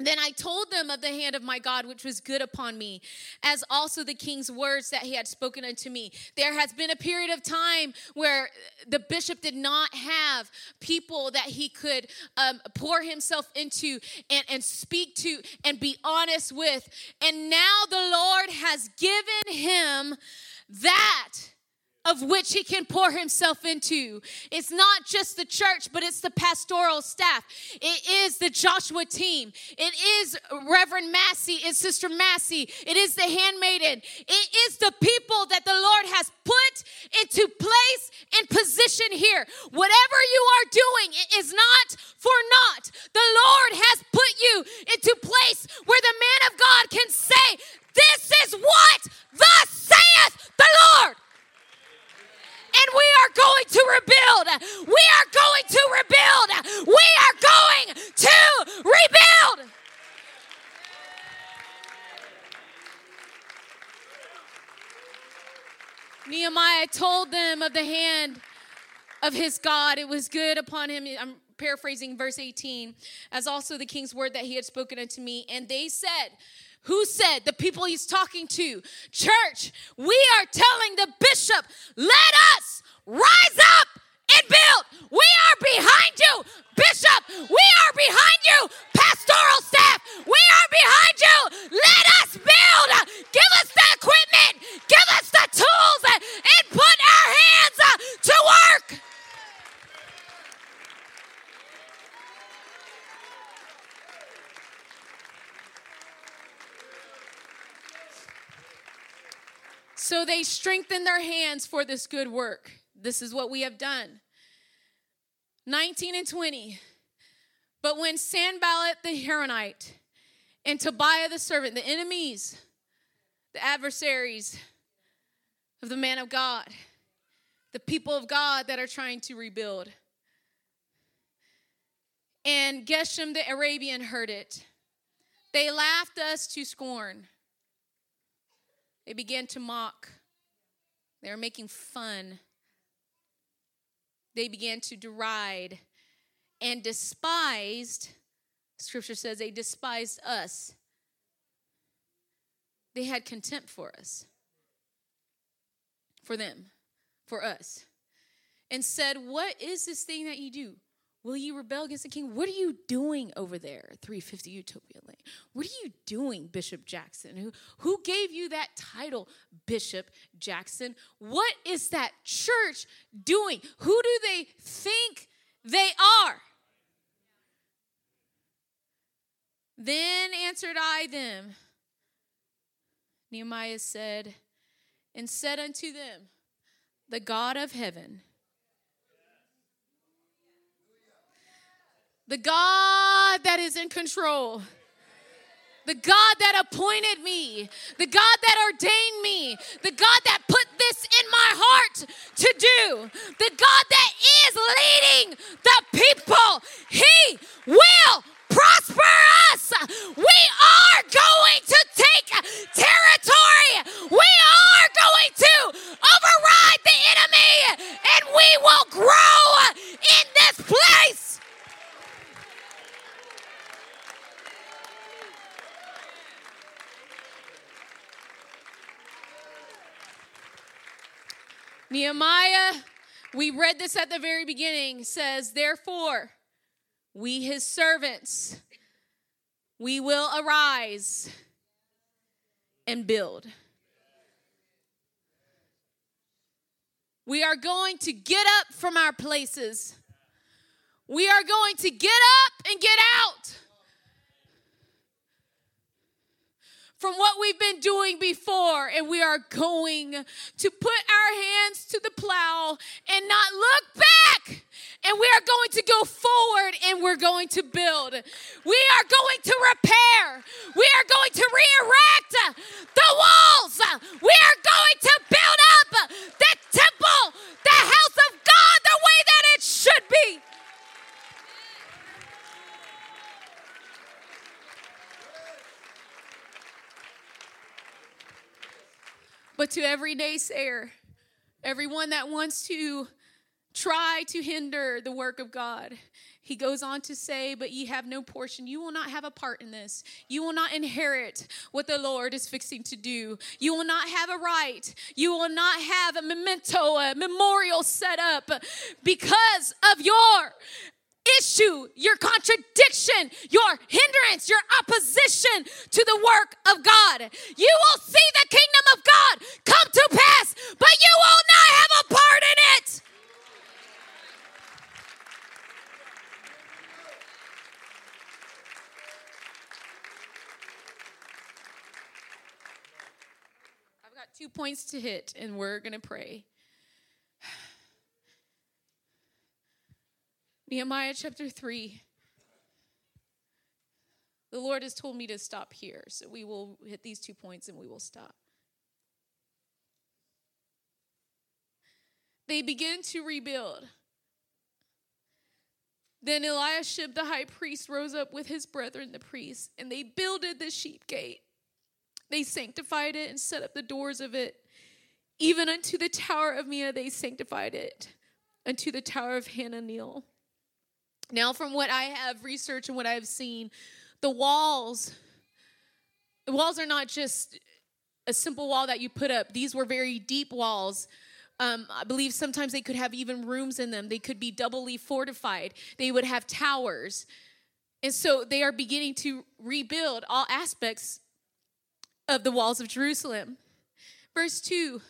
Then I told them of the hand of my God, which was good upon me, as also the king's words that he had spoken unto me. There has been a period of time where the bishop did not have people that he could um, pour himself into and, and speak to and be honest with. And now the Lord has given him that of which he can pour himself into. It's not just the church, but it's the pastoral staff. It is the Joshua team. It is Reverend Massey, it's Sister Massey. It is the handmaiden. It is the people that the Lord has put into place and position here. Whatever you are doing, it is not for naught. The Lord has put you into place where the man of God can say, This is what thus saith the Lord and we are going to rebuild. We are going to rebuild. We are going to rebuild. Nehemiah told them of the hand of his God. It was good upon him. I'm paraphrasing verse 18, as also the king's word that he had spoken unto me. And they said, who said? The people he's talking to. Church, we are telling the bishop, let us rise up and build. We are behind you, bishop. We are behind you, pastoral staff. We are behind you. Let us build. Give us the equipment, give us the tools, and put our hands to work. So they strengthen their hands for this good work. This is what we have done. 19 and 20. But when Sanballat the Horonite and Tobiah the servant, the enemies, the adversaries of the man of God, the people of God that are trying to rebuild, and Geshem the Arabian heard it, they laughed us to scorn. They began to mock. They were making fun. They began to deride and despised. Scripture says they despised us. They had contempt for us, for them, for us, and said, What is this thing that you do? Will you rebel against the king? What are you doing over there, 350 Utopia Lane? What are you doing, Bishop Jackson? Who, who gave you that title, Bishop Jackson? What is that church doing? Who do they think they are? Then answered I them. Nehemiah said, and said unto them, The God of heaven the God that is in control. The God that appointed me, the God that ordained me, the God that put this in my heart to do, the God that is leading the people, He will prosper us. We are going to take territory. We are going to override the enemy, and we will grow in this place. Nehemiah, we read this at the very beginning, says, Therefore, we his servants, we will arise and build. We are going to get up from our places. We are going to get up and get out from what we've been doing before, and we are going to put our hands to the plow and not look back. And we are going to go forward and we're going to build. We are going to repair. We are going to re erect the walls. We are going to build up the temple, the house of God, the way that it should be. But to every naysayer, everyone that wants to try to hinder the work of God, he goes on to say, But ye have no portion. You will not have a part in this. You will not inherit what the Lord is fixing to do. You will not have a right. You will not have a memento, a memorial set up because of your issue, your contradiction, your hindrance, your opposition to the work of God. You will see the kingdom of God come to pass, but you will not have a part in it. I've got two points to hit, and we're going to pray. Nehemiah chapter 3. The Lord has told me to stop here, so we will hit these two points and we will stop. They begin to rebuild. Then Eliashib the high priest rose up with his brethren the priests, and they builded the sheep gate. They sanctified it and set up the doors of it. Even unto the tower of Meah they sanctified it, unto the tower of Hananeel. Now, from what I have researched and what I've seen, the walls, the walls are not just a simple wall that you put up. These were very deep walls. Um, I believe sometimes they could have even rooms in them. They could be doubly fortified. They would have towers. And so they are beginning to rebuild all aspects of the walls of Jerusalem. Verse 2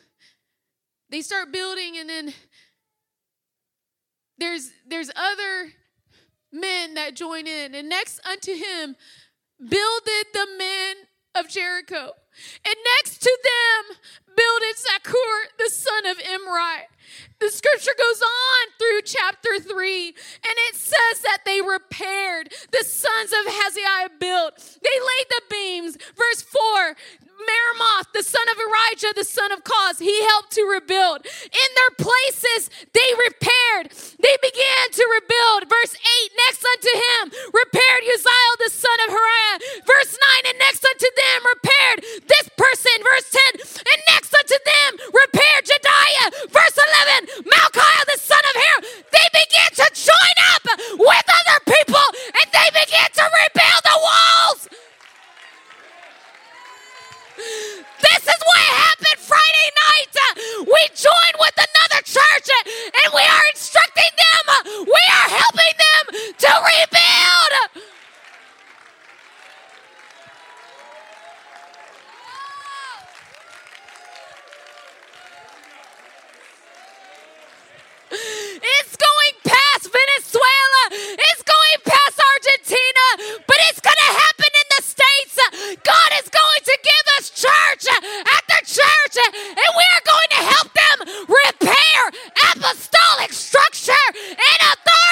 they start building, and then there's, there's other men that join in. And next unto him builded the men of Jericho. And next to them builded Zaccur, the son of Imri. The scripture goes on through chapter 3, and it says that they repaired. The sons of Hezekiah built. They laid the beams. Verse 4 Meremoth, the son of Urijah, the son of Koz, he helped to rebuild. In their places, they repaired. They began to rebuild. Verse 8, next unto him, repaired Uzziel, the son of Hariah. Verse 9, and next unto them, repaired this person. Verse 10, and next unto them, repaired Jediah. Verse 11, Malchiah, the son of Her. They began to join up with other people, and they began to rebuild the walls. This is what happened Friday night. We joined with another church and we are instructing them, we are helping them to rebuild. It's going past Venezuela. It's going past Argentina. But it's going to happen in the States. God is going to give us church the church. And we are going to help them repair apostolic structure and authority.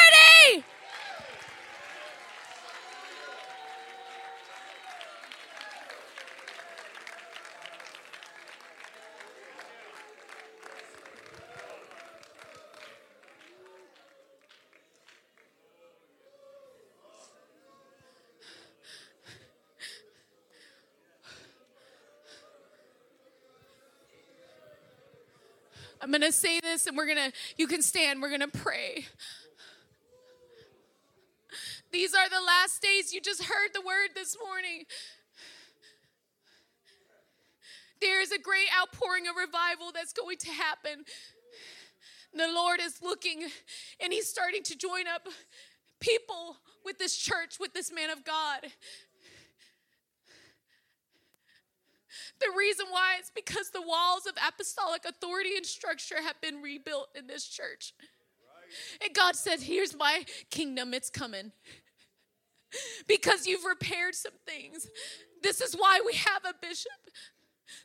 I'm going to say this and we're going to, you can stand, we're going to pray. These are the last days. You just heard the word this morning. There is a great outpouring of revival that's going to happen. the Lord is looking and He's starting to join up people with this church, with this man of God. The reason why is because the walls of apostolic authority and structure have been rebuilt in this church. And God said, Here's my kingdom, it's coming. Because you've repaired some things. This is why we have a bishop.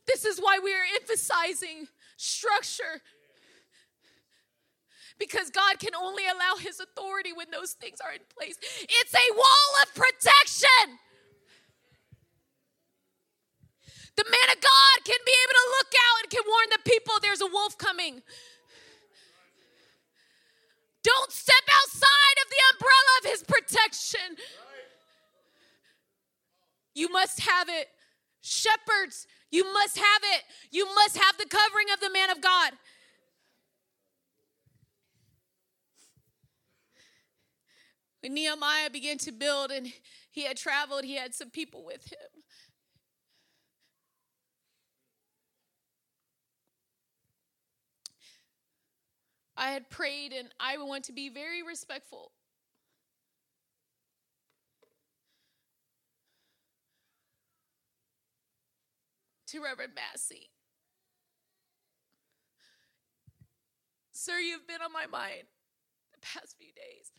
This is why we are emphasizing structure. Because God can only allow His authority when those things are in place. It's a wall of protection. The man of God can be able to look out and can warn the people there's a wolf coming. Don't step outside of the umbrella of his protection. You must have it. Shepherds, you must have it. You must have the covering of the man of God. When Nehemiah began to build and he had traveled, he had some people with him. I had prayed and I want to be very respectful. To Reverend Massey. Sir, you've been on my mind the past few days.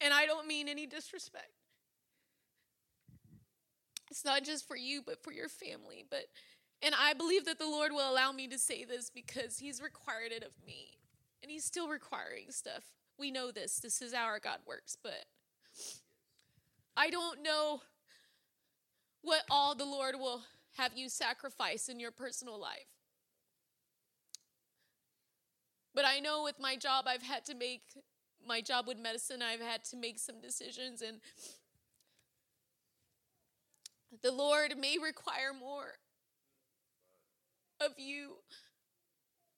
And I don't mean any disrespect. It's not just for you, but for your family. But and I believe that the Lord will allow me to say this because He's required it of me. And He's still requiring stuff. We know this. This is how our God works. But I don't know what all the Lord will have you sacrifice in your personal life. But I know with my job, I've had to make my job with medicine, I've had to make some decisions, and the Lord may require more of you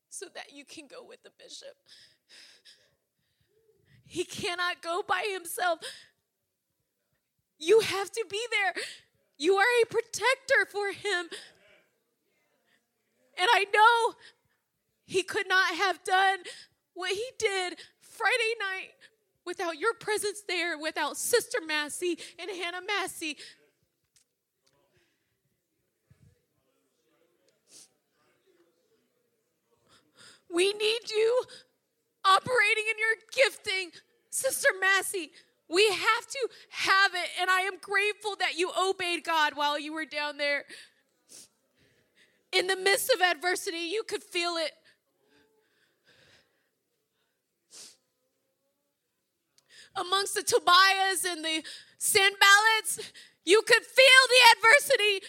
so that you can go with the bishop. He cannot go by himself. You have to be there. You are a protector for him. And I know he could not have done what he did Friday night without your presence there, without Sister Massey and Hannah Massey We need you operating in your gifting. Sister Massey, we have to have it. And I am grateful that you obeyed God while you were down there. In the midst of adversity, you could feel it. Amongst the Tobiahs and the Sanballats, you could feel the adversity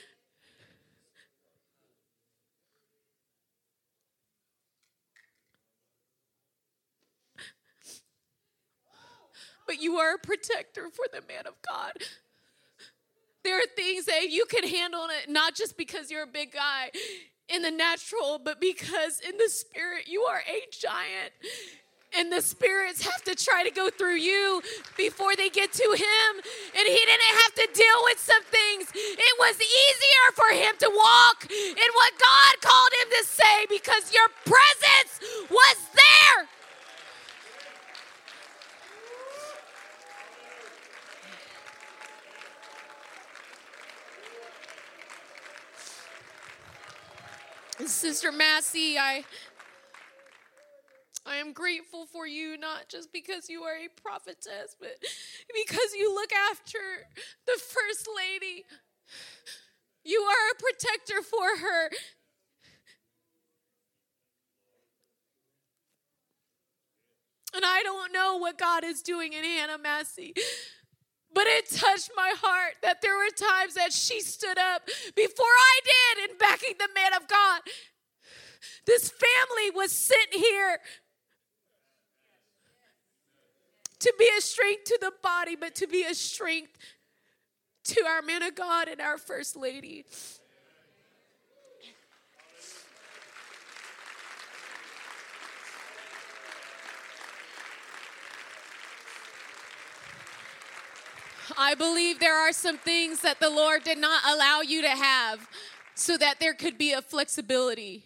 but you are a protector for the man of God. There are things that you can handle it not just because you're a big guy in the natural, but because in the spirit you are a giant. And the spirits have to try to go through you before they get to him. And he didn't have to deal with some things. It was easier for him to walk in what God called him to say because your presence was there. Sister Massey, I I am grateful for you, not just because you are a prophetess, but because you look after the First Lady. You are a protector for her. And I don't know what God is doing in Hannah Massey. But it touched my heart that there were times that she stood up before I did in backing the man of God. This family was sent here to be a strength to the body, but to be a strength to our man of God and our first lady. I believe there are some things that the Lord did not allow you to have so that there could be a flexibility.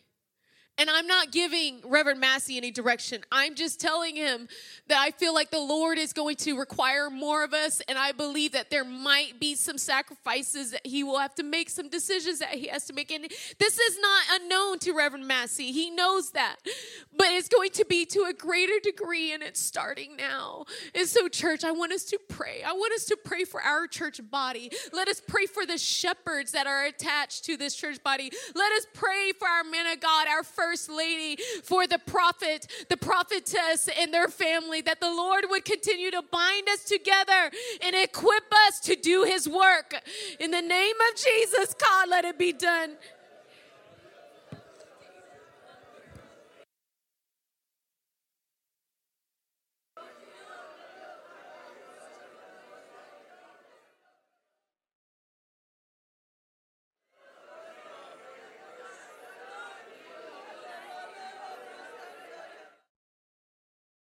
And I'm not giving Reverend Massey any direction. I'm just telling him that I feel like the Lord is going to require more of us. And I believe that there might be some sacrifices that he will have to make, some decisions that he has to make. And this is not unknown to Reverend Massey. He knows that. But it's going to be to a greater degree, and it's starting now. And so, church, I want us to pray. I want us to pray for our church body. Let us pray for the shepherds that are attached to this church body. Let us pray for our men of God, our first lady, for the prophet, the prophetess, and their family, that the Lord would continue to bind us together and equip us to do his work. In the name of Jesus, God, let it be done.